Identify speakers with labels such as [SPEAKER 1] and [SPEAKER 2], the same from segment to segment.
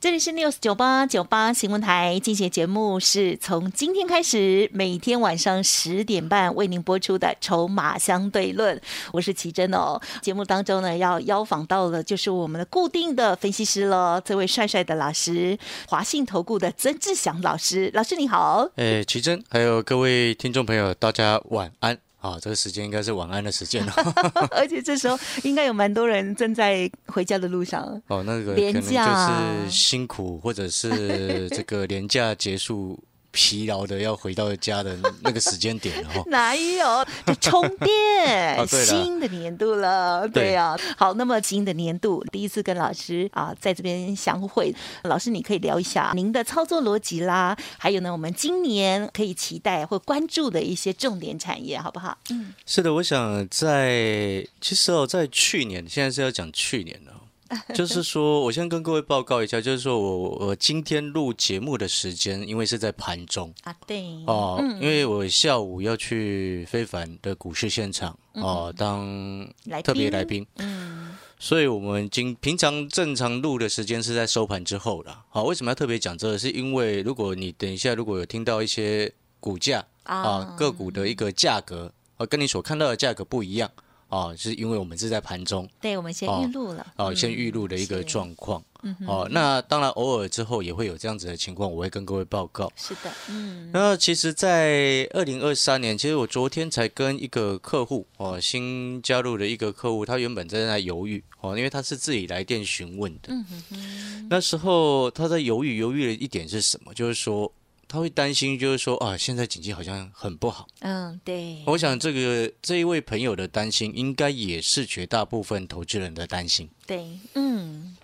[SPEAKER 1] 这里是 News 九八九八新闻台，今天节目是从今天开始，每天晚上十点半为您播出的《筹码相对论》，我是奇珍哦。节目当中呢，要邀访到的就是我们的固定的分析师了，这位帅帅的老师，华信投顾的曾志祥老师，老师你好。
[SPEAKER 2] 诶，奇珍，还有各位听众朋友，大家晚安。啊，这个时间应该是晚安的时间了，
[SPEAKER 1] 而且这时候应该有蛮多人正在回家的路上。
[SPEAKER 2] 哦，那个可能就是辛苦，或者是这个年假结束。疲劳的要回到家的那个时间点
[SPEAKER 1] 哦，哪有就充电？新的年度了，对呀。好，那么新的年度第一次跟老师啊在这边相会，老师你可以聊一下您的操作逻辑啦，还有呢，我们今年可以期待或关注的一些重点产业，好不好？
[SPEAKER 2] 嗯，是的，我想在其实哦，在去年，现在是要讲去年了。就是说，我先跟各位报告一下，就是说我我今天录节目的时间，因为是在盘中。
[SPEAKER 1] 啊，对。
[SPEAKER 2] 哦，因为我下午要去非凡的股市现场哦，当特别来宾，嗯，所以我们今平常正常录的时间是在收盘之后的。好，为什么要特别讲这个？是因为如果你等一下如果有听到一些股价啊个股的一个价格，啊，跟你所看到的价格不一样。哦，是因为我们是在盘中，
[SPEAKER 1] 对，我们先预录了，
[SPEAKER 2] 哦，先预录的一个状况，哦，那当然偶尔之后也会有这样子的情况，我会跟各位报告。
[SPEAKER 1] 是的，嗯，
[SPEAKER 2] 那其实，在二零二三年，其实我昨天才跟一个客户，哦，新加入的一个客户，他原本在那犹豫，哦，因为他是自己来电询问的，嗯哼哼，那时候他在犹豫，犹豫的一点是什么？就是说。他会担心，就是说啊，现在经济好像很不好。
[SPEAKER 1] 嗯，对。
[SPEAKER 2] 我想这个这一位朋友的担心，应该也是绝大部分投资人的担心。
[SPEAKER 1] 对，嗯。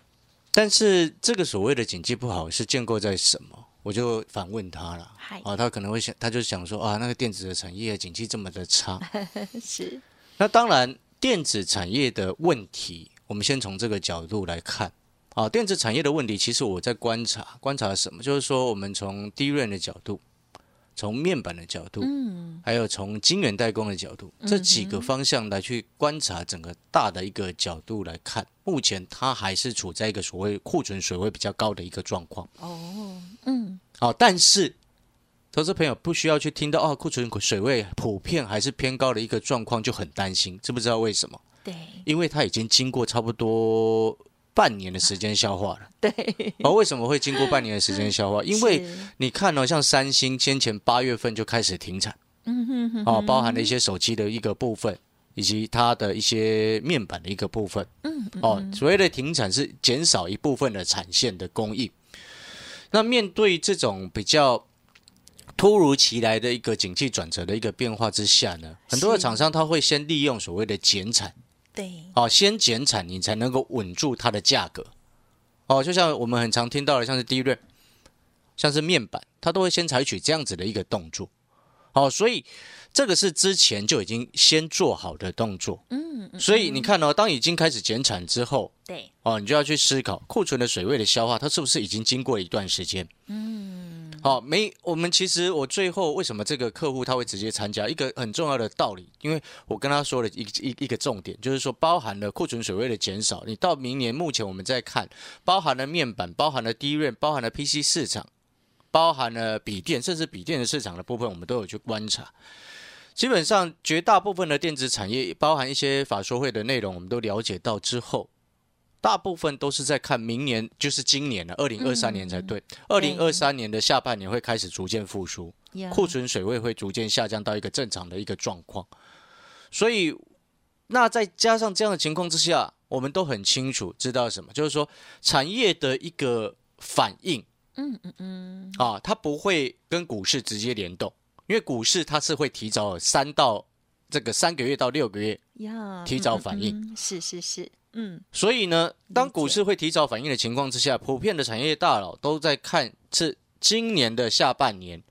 [SPEAKER 2] 但是这个所谓的经济不好是建构在什么？我就反问他了。啊，他可能会想，他就想说啊，那个电子的产业经济这么的差。
[SPEAKER 1] 是。
[SPEAKER 2] 那当然，电子产业的问题，我们先从这个角度来看。啊，电子产业的问题，其实我在观察，观察什么？就是说，我们从低润的角度，从面板的角度，嗯，还有从晶圆代工的角度，这几个方向来去观察整个大的一个角度来看，目前它还是处在一个所谓库存水位比较高的一个状况。哦，嗯，好，但是投资朋友不需要去听到哦，库存水位普遍还是偏高的一个状况就很担心，知不知道为什么？
[SPEAKER 1] 对，
[SPEAKER 2] 因为它已经经过差不多。半年的时间消化了，
[SPEAKER 1] 对。
[SPEAKER 2] 而为什么会经过半年的时间消化？因为你看哦，像三星先前八月份就开始停产，嗯哼哼，哦，包含了一些手机的一个部分，以及它的一些面板的一个部分，嗯，哦，所谓的停产是减少一部分的产线的供应。那面对这种比较突如其来的一个景气转折的一个变化之下呢，很多的厂商他会先利用所谓的减产。
[SPEAKER 1] 对，
[SPEAKER 2] 哦，先减产，你才能够稳住它的价格。哦，就像我们很常听到的，像是低润，像是面板，它都会先采取这样子的一个动作。好，所以这个是之前就已经先做好的动作。嗯，嗯所以你看哦，当已经开始减产之后，
[SPEAKER 1] 对，
[SPEAKER 2] 哦，你就要去思考库存的水位的消化，它是不是已经经过一段时间？嗯。好，没，我们其实我最后为什么这个客户他会直接参加？一个很重要的道理，因为我跟他说了一一一个重点，就是说包含了库存水位的减少。你到明年目前我们在看，包含了面板，包含了低润，包含了 PC 市场，包含了笔电，甚至笔电的市场的部分，我们都有去观察。基本上绝大部分的电子产业，包含一些法说会的内容，我们都了解到之后。大部分都是在看明年，就是今年了，二零二三年才对。二零二三年的下半年会开始逐渐复苏，库存水位会逐渐下降到一个正常的一个状况。所以，那再加上这样的情况之下，我们都很清楚知道什么，就是说产业的一个反应，嗯嗯嗯，啊，它不会跟股市直接联动，因为股市它是会提早三到这个三个月到六个月提早反应，
[SPEAKER 1] 是是是。嗯，
[SPEAKER 2] 所以呢，当股市会提早反应的情况之下，普遍的产业大佬都在看，是今年的下半年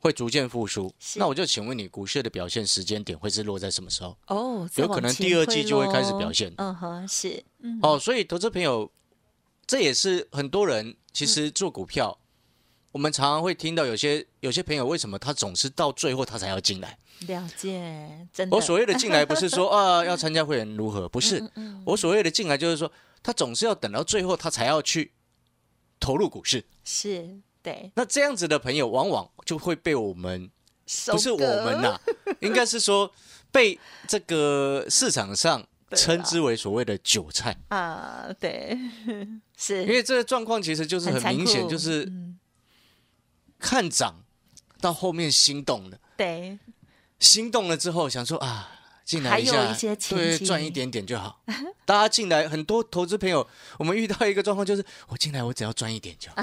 [SPEAKER 2] 会逐渐复苏。那我就请问你，股市的表现时间点会是落在什么时候？
[SPEAKER 1] 哦，
[SPEAKER 2] 有可能第二季就会开始表
[SPEAKER 1] 现。
[SPEAKER 2] 现。
[SPEAKER 1] 嗯哼，是，嗯，
[SPEAKER 2] 哦，所以投资朋友，这也是很多人其实做股票，我们常常会听到有些有些朋友为什么他总是到最后他才要进来？
[SPEAKER 1] 了解，真的。
[SPEAKER 2] 我所谓的进来不是说 啊要参加会员如何，不是，我所谓的进来就是说他总是要等到最后他才要去投入股市。
[SPEAKER 1] 是对，
[SPEAKER 2] 那这样子的朋友往往就会被我们不是我们
[SPEAKER 1] 呐，
[SPEAKER 2] 呐、应该是说被这个市场上称之为所谓的韭菜。
[SPEAKER 1] 啊，对，是，
[SPEAKER 2] 因为这个状况其实就是很明显，就是
[SPEAKER 1] 嗯。
[SPEAKER 2] 看涨到后面心动了，
[SPEAKER 1] 对，
[SPEAKER 2] 心动了之后想说啊，进来一下，
[SPEAKER 1] 一些前
[SPEAKER 2] 对，赚一点点就好。大家进来，很多投资朋友，我们遇到一个状况就是，我进来我只要赚一点就好。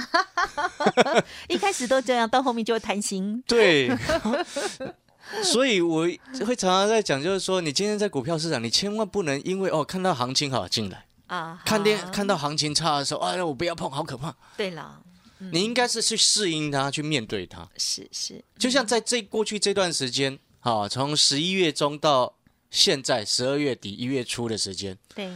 [SPEAKER 1] 一开始都这样，到后面就会贪心。
[SPEAKER 2] 对，所以我会常常在讲，就是说，你今天在股票市场，你千万不能因为哦看到行情好进来，
[SPEAKER 1] 啊，
[SPEAKER 2] 看电看到行情差的时候，哎呀我不要碰，好可怕。
[SPEAKER 1] 对了，
[SPEAKER 2] 你应该是去适应它，去面对它。
[SPEAKER 1] 是是，
[SPEAKER 2] 就像在这过去这段时间，啊，从十一月中到现在十二月底一月初的时间，
[SPEAKER 1] 对，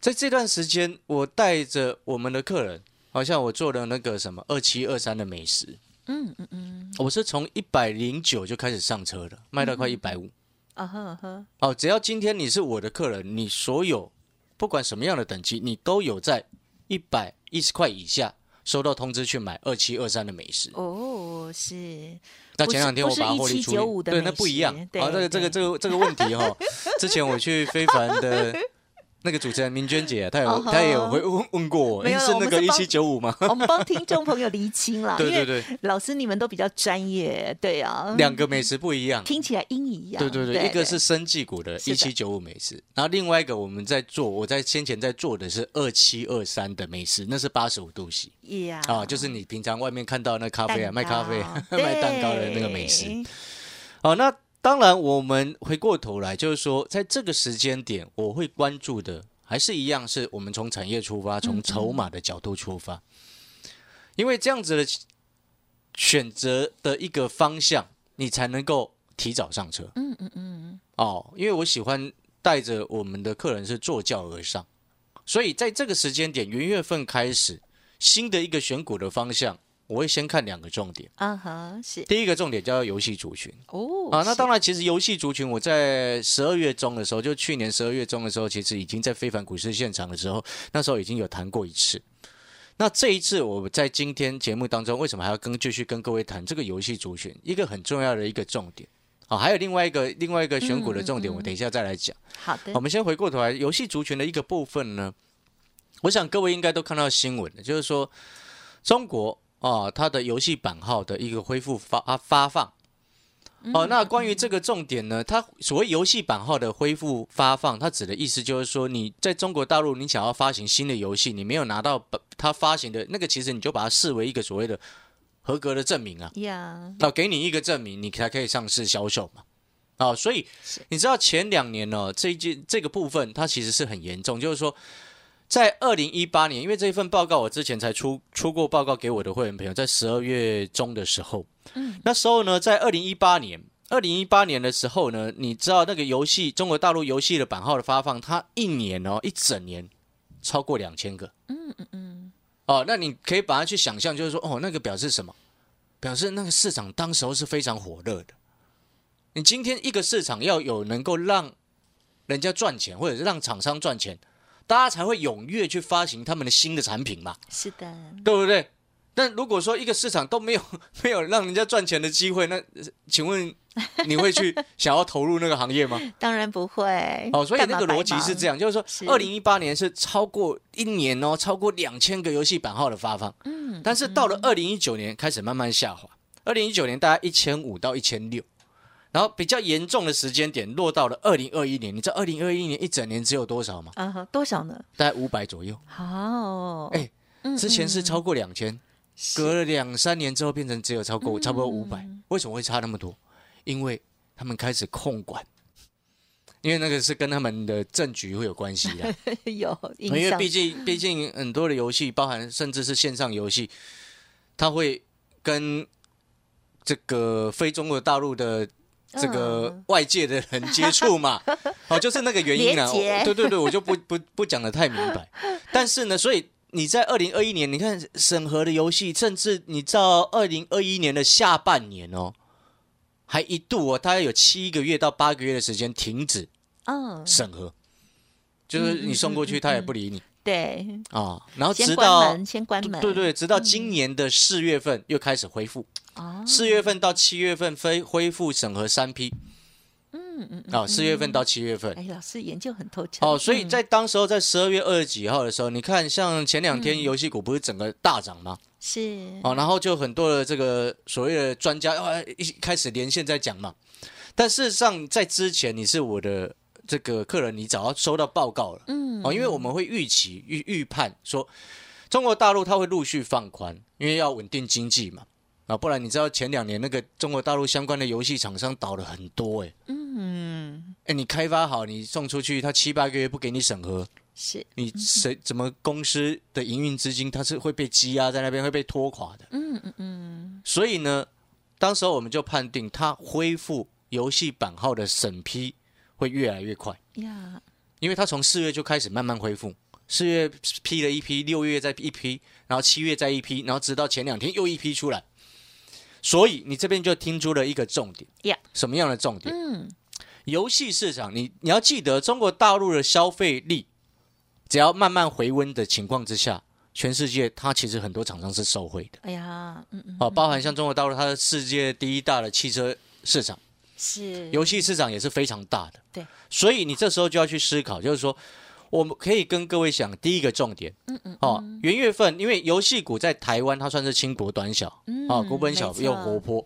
[SPEAKER 2] 在这段时间，我带着我们的客人，好像我做了那个什么二七二三的美食，
[SPEAKER 1] 嗯嗯嗯，
[SPEAKER 2] 我是从一百零九就开始上车的，卖到快一百五。
[SPEAKER 1] 啊呵啊呵，
[SPEAKER 2] 哦，只要今天你是我的客人，你所有不管什么样的等级，你都有在一百一十块以下收到通知去买二七二三的美食。
[SPEAKER 1] 哦，是，
[SPEAKER 2] 那前两天我把获利出力
[SPEAKER 1] 1795的
[SPEAKER 2] 对，那不一样。好，这个这个这个这个问题哈，之前我去非凡的那个主持人明娟姐，她有她也有会问问过我，是那个一七九五吗？
[SPEAKER 1] 我们帮听众朋友厘清了，
[SPEAKER 2] 对对对，
[SPEAKER 1] 老师你们都比较专业，对啊，
[SPEAKER 2] 两个美食不一样。
[SPEAKER 1] 听起来音一样，
[SPEAKER 2] 对对对，一个是生技股的一七九五美食，然后另外一个我们在做，我在先前在做的是二七二三的美食，那是八十五度 C
[SPEAKER 1] 呀，
[SPEAKER 2] 啊，就是你平常外面看到那咖啡啊，
[SPEAKER 1] 蛋
[SPEAKER 2] 卖咖啡、
[SPEAKER 1] 糕
[SPEAKER 2] 卖蛋糕的那个美食。
[SPEAKER 1] 对
[SPEAKER 2] 好，那当然，我们回过头来，就是说，在这个时间点，我会关注的还是一样，是我们从产业出发，从筹码的角度出发，因为这样子的选择的一个方向，你才能够提早上车。
[SPEAKER 1] 嗯嗯嗯，
[SPEAKER 2] 哦，因为我喜欢带着我们的客人是坐轿而上，所以在这个时间点，元月份开始，新的一个选股的方向，我会先看两个重点。
[SPEAKER 1] 啊哈，是
[SPEAKER 2] 第一个重点叫游戏族群。
[SPEAKER 1] 哦，
[SPEAKER 2] 啊，那当然，其实游戏族群，我在十二月中的时候，就去年十二月中的时候，其实已经在非凡股市现场的时候，那时候已经有谈过一次。那这一次，我在今天节目当中，为什么还要跟继续跟各位谈这个游戏族群？一个很重要的一个重点。好，还有另外一个另外一个选股的重点，
[SPEAKER 1] 嗯嗯
[SPEAKER 2] 我等一下再来讲。
[SPEAKER 1] 好的
[SPEAKER 2] 我，们先回过头来，游戏族群的一个部分呢，我想各位应该都看到新闻了，就是说中国啊，它的游戏版号的一个恢复发啊发放。哦，那关于这个重点呢，它所谓游戏版号的恢复发放，它指的意思就是说，你在中国大陆你想要发行新的游戏，你没有拿到本它发行的那个，其实你就把它视为一个所谓的合格的证明啊。
[SPEAKER 1] 呀，
[SPEAKER 2] 哦，给你一个证明，你才可以上市销售嘛。哦，所以你知道前两年呢，这一件这个部分它其实是很严重，就是说，在二零一八年，因为这一份报告我之前才出出过报告给我的会员朋友，在十二月中的时候，
[SPEAKER 1] 嗯，
[SPEAKER 2] 那时候呢，在二零一八年，二零一八年的时候呢，你知道那个游戏中国大陆游戏的版号的发放，它一年哦，一整年超过两千个，
[SPEAKER 1] 嗯嗯嗯，
[SPEAKER 2] 哦，那你可以把它去想象，就是说，哦，那个表示什么？表示那个市场当时候是非常火热的。你今天一个市场要有能够让人家赚钱，或者是让厂商赚钱，大家才会踊跃去发行他们的新的产品嘛，
[SPEAKER 1] 是的，
[SPEAKER 2] 对不对？但如果说一个市场都没有 没有让人家赚钱的机会，那呃请问 你会去想要投入那个行业吗？
[SPEAKER 1] 当然不会。
[SPEAKER 2] 哦，所以那个逻辑是这
[SPEAKER 1] 样，
[SPEAKER 2] 就是说，
[SPEAKER 1] 是。
[SPEAKER 2] 二零一八年是超过一年哦，超过两千个游戏版号的发放，
[SPEAKER 1] 嗯，
[SPEAKER 2] 但是到了二零一九年开始慢慢下滑，二零一九年大概一千五到一千六，然后比较严重的时间点落到了二零二一年。你知道二零二一年一整年只有多少吗？
[SPEAKER 1] 啊哈，多少呢？
[SPEAKER 2] 大概五百左右。
[SPEAKER 1] 好，
[SPEAKER 2] 哎
[SPEAKER 1] 嗯
[SPEAKER 2] 之前是
[SPEAKER 1] 嗯
[SPEAKER 2] 超过两千，
[SPEAKER 1] 是
[SPEAKER 2] 隔了两三年之后变成只有超过
[SPEAKER 1] 嗯
[SPEAKER 2] 差不多五百。为什么会差那么多？因为他们开始控管。因为那个是跟他们的政局会有关系的，
[SPEAKER 1] 有
[SPEAKER 2] 因为毕竟毕竟很多的游戏，包含甚至是线上游戏，它会跟这个非中国大陆的这个
[SPEAKER 1] 嗯。
[SPEAKER 2] 外界的人接触嘛，哦，就是那个原因啊。对对对，我就不不不讲的太明白。但是呢，所以你在二零二一年，你看审核的游戏，甚至你到二零二一年的下半年哦，还一度哦，大概有七个月到八个月的时间停止
[SPEAKER 1] 嗯，
[SPEAKER 2] 审核，就是你送过去，他也不理你。
[SPEAKER 1] 对，
[SPEAKER 2] 啊。然后直到
[SPEAKER 1] 关门，先关门，
[SPEAKER 2] 对对，直到今年的四月份又开始恢复，
[SPEAKER 1] 哦，
[SPEAKER 2] 四月份到七月份恢恢复审核三批，
[SPEAKER 1] 嗯嗯，
[SPEAKER 2] 啊，四月份到七月份。
[SPEAKER 1] 哎，老师研究很透彻
[SPEAKER 2] 哦，所以
[SPEAKER 1] 嗯
[SPEAKER 2] 在当时候，在十二月二十几号的时候，你看，像前两
[SPEAKER 1] 嗯
[SPEAKER 2] 天游戏股不是整个大涨吗？
[SPEAKER 1] 是
[SPEAKER 2] 哦，然后就很多的这个所谓的专家啊，一开始连线在讲嘛。但事实上，在之前你是我的这个客人，你早要收到报告了。
[SPEAKER 1] 嗯
[SPEAKER 2] 哦，因为我们会预期预预判说，中国大陆它会陆续放宽，因为要稳定经济嘛。啊，不然你知道前两年那个中国大陆相关的游戏厂商倒了很多哎、
[SPEAKER 1] 嗯。
[SPEAKER 2] 哎，你开发好，你送出去，他七八个月不给你审核，
[SPEAKER 1] 是。
[SPEAKER 2] 你谁怎么公司的营运资金它是会被积压在那边，会被拖垮的。
[SPEAKER 1] 嗯嗯嗯。
[SPEAKER 2] 所以呢，当时候我们就判定它恢复游戏版号的审批会越来越快，
[SPEAKER 1] 呀。
[SPEAKER 2] 因为它从四月就开始慢慢恢复，四月批了一批，六月再一批，然后七月再一批，然后直到前两天又一批出来。所以你这边就听出了一个重点。
[SPEAKER 1] 呀
[SPEAKER 2] 什么样的重点？
[SPEAKER 1] 嗯。
[SPEAKER 2] 游戏市场，你你要记得，中国大陆的消费力只要慢慢回温的情况之下，全世界它其实很多厂商是受惠的。
[SPEAKER 1] 哎呀嗯嗯
[SPEAKER 2] 哦，包含像中国大陆，它的世界第一大的汽车市场，
[SPEAKER 1] 是。
[SPEAKER 2] 游戏市场也是非常大的。
[SPEAKER 1] 对，
[SPEAKER 2] 所以你这时候就要去思考，就是说，我们可以跟各位讲第一个重点，
[SPEAKER 1] 嗯嗯
[SPEAKER 2] 哦，元月份，因为游戏股在台湾它算是轻薄短小，
[SPEAKER 1] 嗯
[SPEAKER 2] 哦，股本小又活泼，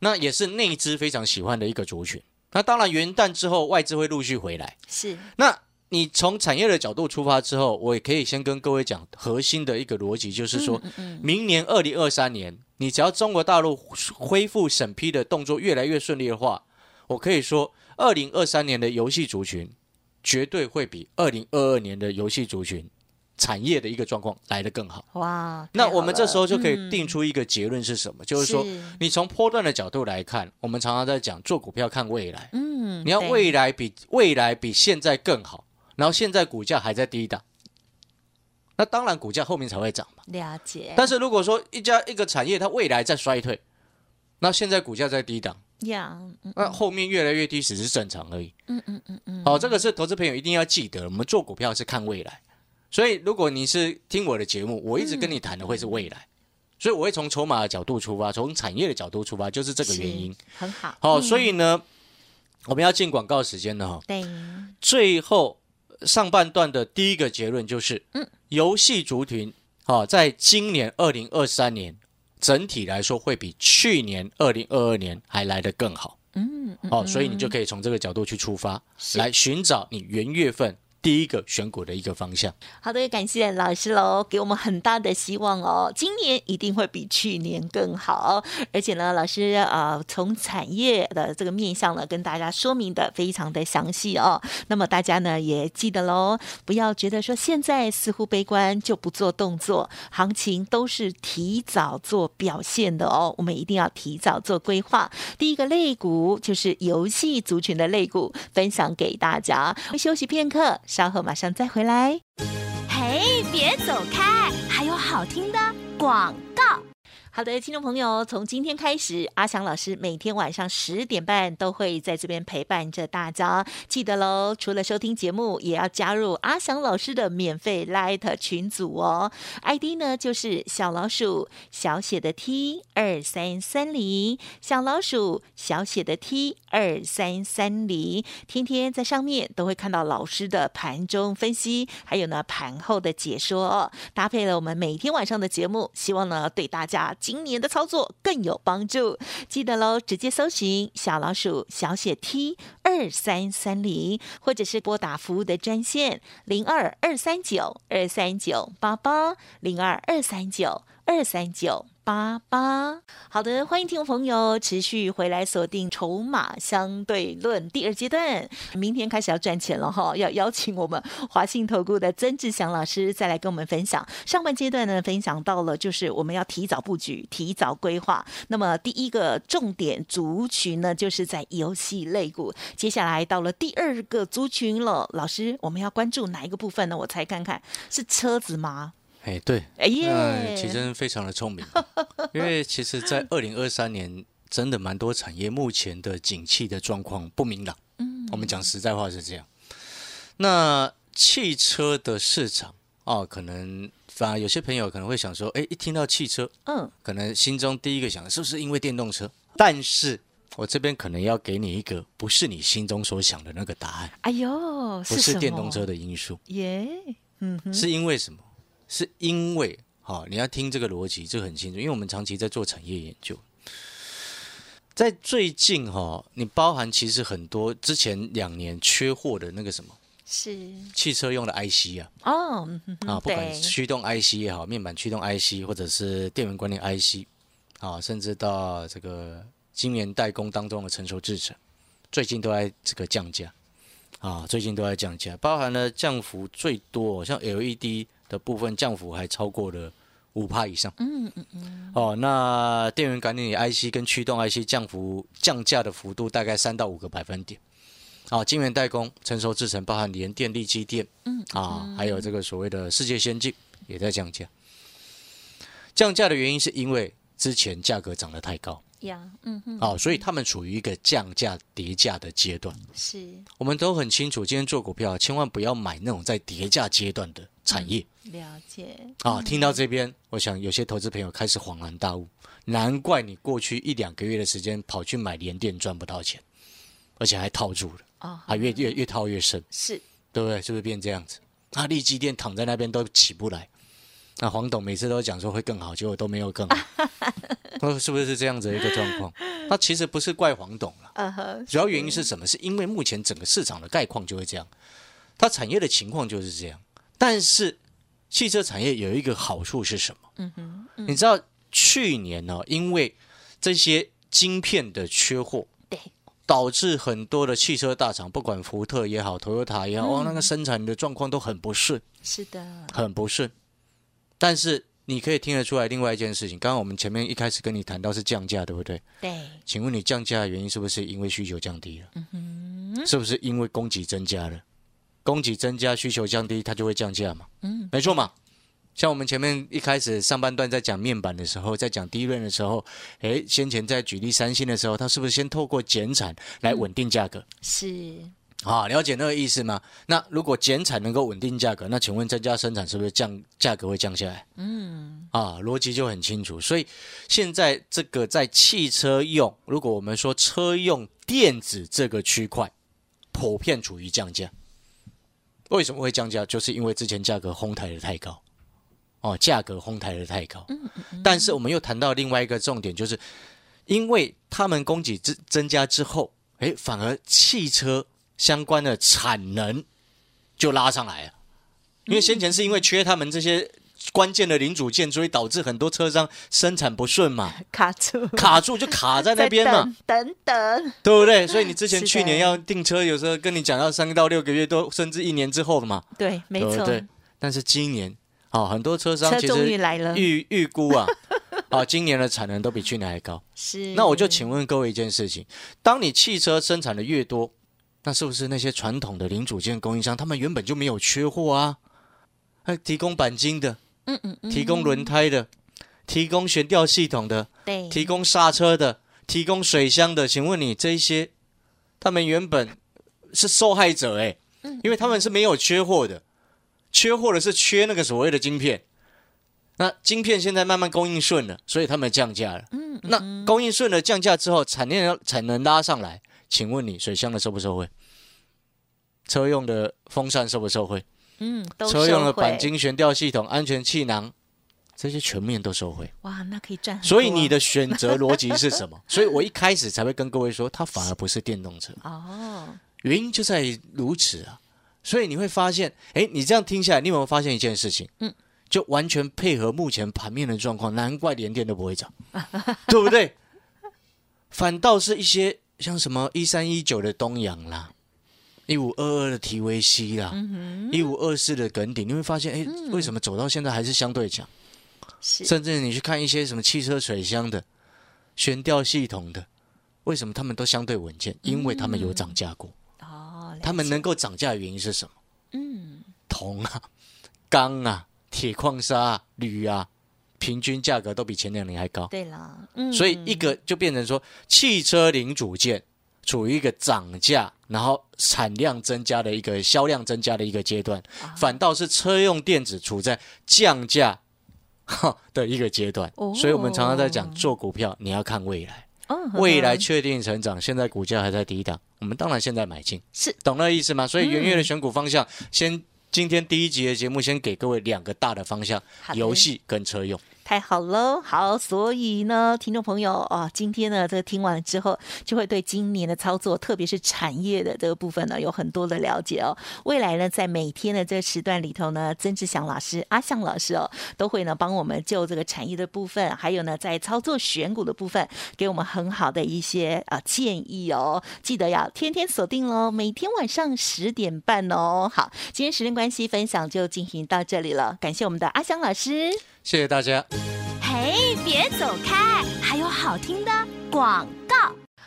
[SPEAKER 2] 那也是内资非常喜欢的一个族群。那当然，元旦之后外资会陆续回来。
[SPEAKER 1] 是。
[SPEAKER 2] 那你从产业的角度出发之后，我也可以先跟各位讲核心的一个逻辑，就是说，
[SPEAKER 1] 嗯嗯。
[SPEAKER 2] 明年二零二三年，你只要中国大陆恢复审批的动作越来越顺利的话，我可以说，二零二三年的游戏族群绝对会比二零二二年的游戏族群产业的一个状况来得更好。
[SPEAKER 1] 哇，
[SPEAKER 2] 那我们这时候就可以定出一个结论是什么？就是说，
[SPEAKER 1] 是
[SPEAKER 2] 你从波段的角度来看，我们常常在讲做股票看未来，
[SPEAKER 1] 嗯
[SPEAKER 2] 你要未来比未来比现在更好，然后现在股价还在低档，那当然股价后面才会涨嘛。
[SPEAKER 1] 了解，
[SPEAKER 2] 但是如果说一家一个产业它未来在衰退，那现在股价在低档，
[SPEAKER 1] 呀嗯
[SPEAKER 2] 那后面越来越低只是正常而已。
[SPEAKER 1] 嗯嗯嗯嗯
[SPEAKER 2] 好、这个是投资朋友一定要记得，我们做股票是看未来。所以如果你是听我的节目，我一直跟你谈的会是未来，所以我会从筹码的角度出发，从产业的角度出发，就是这个原因。
[SPEAKER 1] 很好
[SPEAKER 2] 好、
[SPEAKER 1] 嗯
[SPEAKER 2] 所以呢，我们要进广告时间了哈。
[SPEAKER 1] 对
[SPEAKER 2] 最后上半段的第一个结论就是，
[SPEAKER 1] 嗯，
[SPEAKER 2] 游戏族群啊，在今年二零二三年整体来说会比去年二零二二年还来得更好。
[SPEAKER 1] 嗯嗯
[SPEAKER 2] 哦，所以你就可以从这个角度去出发，来寻找你元月份第一个选股的一个方向。
[SPEAKER 1] 好的，也感谢老师喽，给我们很大的希望哦。今年一定会比去年更好，而且呢，老师啊、呃从产业的这个面向呢，跟大家说明的非常的详细哦。那么大家呢也记得喽，不要觉得说现在似乎悲观就不做动作，行情都是提早做表现的哦。我们一定要提早做规划。第一个类股就是游戏族群的类股，分享给大家。休息片刻，稍后马上再回来。
[SPEAKER 3] 嘿，别走开，还有好听的广告。
[SPEAKER 1] 好的，听众朋友，从今天开始，阿翔老师每天晚上十点半都会在这边陪伴着大家。记得喽，除了收听节目，也要加入阿翔老师的免费 Light 群组哦。ID 呢就是小老鼠小写的 T 二三三零，小老鼠小写的 T 二三三零，天天在上面都会看到老师的盘中分析，还有呢盘后的解说，搭配了我们每天晚上的节目，希望呢对大家今年的操作更有帮助。记得喽，直接搜寻小老鼠小写 T 二三三零，或者是拨打服务的专线零二二三九二三九八八零二二三九二三九八八。好的，欢迎听众朋友持续回来锁定《筹码相对论》第二阶段，明天开始要赚钱了哈，要邀请我们华信投顾的曾志祥老师再来跟我们分享。上半阶段呢，分享到了就是我们要提早布局、提早规划。那么第一个重点族群呢，就是在游戏类股。接下来到了第二个族群了，老师，我们要关注哪一个部分呢？我猜看看，是车子吗？
[SPEAKER 2] 哎，对，
[SPEAKER 1] 哎耶
[SPEAKER 2] 那奇珍非常的聪明，因为其实，在二零二三年，真的蛮多产业目前的景气的状况不明朗。嗯，我们讲实在话是这样。那汽车的市场哦，可能反而有些朋友可能会想说，哎，一听到汽车，
[SPEAKER 1] 嗯，
[SPEAKER 2] 可能心中第一个想的是不是因为电动车？但是我这边可能要给你一个不是你心中所想的那个答案，
[SPEAKER 1] 哎呦，
[SPEAKER 2] 不是电动车的因素。
[SPEAKER 1] 耶，嗯，
[SPEAKER 2] 是因为什么？是因为好、你要听这个逻辑，这个很清楚，因为我们长期在做产业研究。在最近哈、你包含其实很多之前两年缺货的那个什么
[SPEAKER 1] 是。
[SPEAKER 2] 汽车用的 IC 啊。
[SPEAKER 1] 哦，
[SPEAKER 2] 啊，不管驱动 IC 也好，面板驱动 IC 或者是电源管理 IC 啊，甚至到这个晶圆代工当中的成熟制程，最近都在这个降价啊，最近都在降价，包含了降幅最多，像 LED 的部分降幅还超过了五帕以上。
[SPEAKER 1] 嗯嗯嗯，
[SPEAKER 2] 哦，那电源管理 IC 跟驱动 IC 降幅降价的幅度大概三到五个百分点。啊，晶圆代工、成熟制程，包含联电、力基电，
[SPEAKER 1] 嗯
[SPEAKER 2] 啊，还有这个所谓的世界先进也在降价。降价的原因是因为之前价格涨得太高
[SPEAKER 1] 呀，嗯哼，
[SPEAKER 2] 哦，所以他们处于一个降价叠价的阶段。
[SPEAKER 1] 是。
[SPEAKER 2] 我们都很清楚，今天做股票千万不要买那种在叠价阶段的产业。
[SPEAKER 1] 了解，
[SPEAKER 2] 啊，听到这边，我想有些投资朋友开始恍然大悟，难怪你过去一两个月的时间跑去买联电赚不到钱，而且还套住了，
[SPEAKER 1] 哦，
[SPEAKER 2] 还越越越套越深，
[SPEAKER 1] 是。
[SPEAKER 2] 对不对？是不是变这样子？啊，立基电躺在那边都起不来，那黄董每次都讲说会更好，结果都没有更好，那是不是这样子的一个状况？那其实不是怪黄董了，主要原因是什么？是因为目前整个市场的概况就会这样，它产业的情况就是这样。但是汽车产业有一个好处是什么？
[SPEAKER 1] 嗯哼，嗯
[SPEAKER 2] 你知道去年呢、因为这些晶片的缺货，
[SPEAKER 1] 对，
[SPEAKER 2] 导致很多的汽车大厂，不管福特也好，Toyota 也好，哦，那个生产的状况都很不顺，
[SPEAKER 1] 是的，
[SPEAKER 2] 很不顺。但是你可以听得出来，另外一件事情，刚刚我们前面一开始跟你谈到是降价，对不对？
[SPEAKER 1] 对，
[SPEAKER 2] 请问你降价的原因是不是因为需求降低了？
[SPEAKER 1] 嗯
[SPEAKER 2] 是不是因为供给增加了？供给增加，需求降低，它就会降价嘛？
[SPEAKER 1] 嗯，
[SPEAKER 2] 没错嘛。像我们前面一开始上半段在讲面板的时候，在讲低润的时候，诶，先前在举例三星的时候，它是不是先透过减产来稳定价格？
[SPEAKER 1] 是
[SPEAKER 2] 啊，了解那个意思吗？那如果减产能够稳定价格，那请问增加生产是不是降价格会降下来？
[SPEAKER 1] 嗯，
[SPEAKER 2] 啊，逻辑就很清楚。所以现在这个在汽车用，如果我们说车用电子这个区块，普遍处于降价。为什么会降价？就是因为之前价格哄抬的太高，哦，价格哄抬的太高。但是我们又谈到另外一个重点，就是因为他们供给增增加之后，诶，反而汽车相关的产能就拉上来了。因为先前是因为缺他们这些关键的零组件，所以导致很多车商生产不顺嘛，
[SPEAKER 1] 卡住，
[SPEAKER 2] 卡住就卡在那边嘛，
[SPEAKER 1] 等等等，
[SPEAKER 2] 对不对？所以你之前去年要订车，有时候跟你讲要三到六个月，都甚至一年之后的嘛，
[SPEAKER 1] 对，没错？
[SPEAKER 2] 但是今年啊、很多车商其
[SPEAKER 1] 车终于
[SPEAKER 2] 实
[SPEAKER 1] 来了，
[SPEAKER 2] 预预估啊，啊，今年的产能都比去年还高。
[SPEAKER 1] 是，
[SPEAKER 2] 那我就请问各位一件事情：当你汽车生产的越多，那是不是那些传统的零组件供应商，他们原本就没有缺货啊？还提供钣金的，
[SPEAKER 1] 嗯嗯嗯，
[SPEAKER 2] 提供轮胎的，提供悬吊系统的，
[SPEAKER 1] 对，
[SPEAKER 2] 提供刹车的，提供水箱的。请问你这一些，他们原本是受害者诶、因为他们是没有缺货的，缺货的是缺那个所谓的晶片。那晶片现在慢慢供应顺了，所以他们降价了。
[SPEAKER 1] 嗯，嗯
[SPEAKER 2] 那供应顺了降价之后，产能产能拉上来，请问你水箱的收不受惠？车用的风扇收不受惠？
[SPEAKER 1] 嗯，都
[SPEAKER 2] 车用的钣，金悬吊系统、安全气囊，这些全面都收回。
[SPEAKER 1] 哇，那可以赚
[SPEAKER 2] 所以你的选择逻辑是什么？所以我一开始才会跟各位说，它反而不是电动车，
[SPEAKER 1] 哦，
[SPEAKER 2] 原因就在于如此啊。所以你会发现，哎，你这样听下来，你有没有发现一件事情？
[SPEAKER 1] 嗯，
[SPEAKER 2] 就完全配合目前盘面的状况，难怪连电都不会涨，对不对？反倒是一些像什么一三一九的东阳啦，一五二二的 TVC 啦，一五二四的耿鼎，你会发现，哎，为什么走到现在还是相对强？
[SPEAKER 1] 是
[SPEAKER 2] 甚至你去看一些什么汽车水箱的、悬吊系统的，为什么他们都相对稳健？因为他们有涨价过。
[SPEAKER 1] 哦，
[SPEAKER 2] 他们能够涨价的原因是什么？
[SPEAKER 1] 嗯
[SPEAKER 2] 铜啊、钢啊、铁矿砂、啊、铝啊，平均价格都比前两年还高。
[SPEAKER 1] 对啦，嗯。
[SPEAKER 2] 所以一个就变成说，汽车零组件处于一个涨价，然后产量增加的一个销量增加的一个阶段，
[SPEAKER 1] 啊。
[SPEAKER 2] 反倒是车用电子处在降价哈的一个阶段。
[SPEAKER 1] 哦。
[SPEAKER 2] 所以我们常常在讲做股票，你要看未来，
[SPEAKER 1] 哦
[SPEAKER 2] 未来确定成长，现在股价还在低档，我们当然现在买进，
[SPEAKER 1] 是。
[SPEAKER 2] 懂那意思吗？所以元
[SPEAKER 1] 嗯
[SPEAKER 2] 月的选股方向，先今天第一集的节目，先给各位两个大的方向游戏跟车用。
[SPEAKER 1] 太好了，好，所以呢，听众朋友啊，今天呢，这个听完了之后，就会对今年的操作，特别是产业的这个部分呢，有很多的了解哦。未来呢，在每天的这个时段里头呢，曾志祥老师、阿向老师哦，都会呢帮我们就这个产业的部分，还有呢在操作选股的部分，给我们很好的一些啊建议哦。记得要天天锁定哦，每天晚上十点半哦。好，今天时间关系，分享就进行到这里了，感谢我们的阿香老师。
[SPEAKER 2] 谢谢大家。
[SPEAKER 3] 嘿，别走开，还有好听的广告。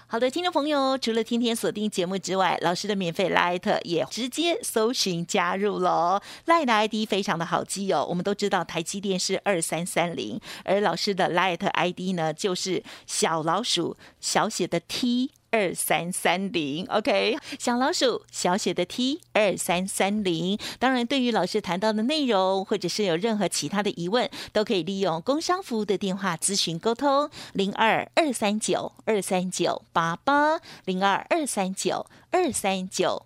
[SPEAKER 1] 好的，听众朋友，除了天天锁定节目之外，老师的免费 Light 也直接搜寻加入喽。Light 的 ID 非常的好记哦，我们都知道台积电是二三三零，而老师的 Light ID 呢就是小老鼠小写的 T。二三三零，OK，小老鼠小写的 T 二三三零。当然，对于老师谈到的内容，或者是有任何其他的疑问，都可以利用工商服务的电话咨询沟通，零二二三九二三九八八零二二三九二三九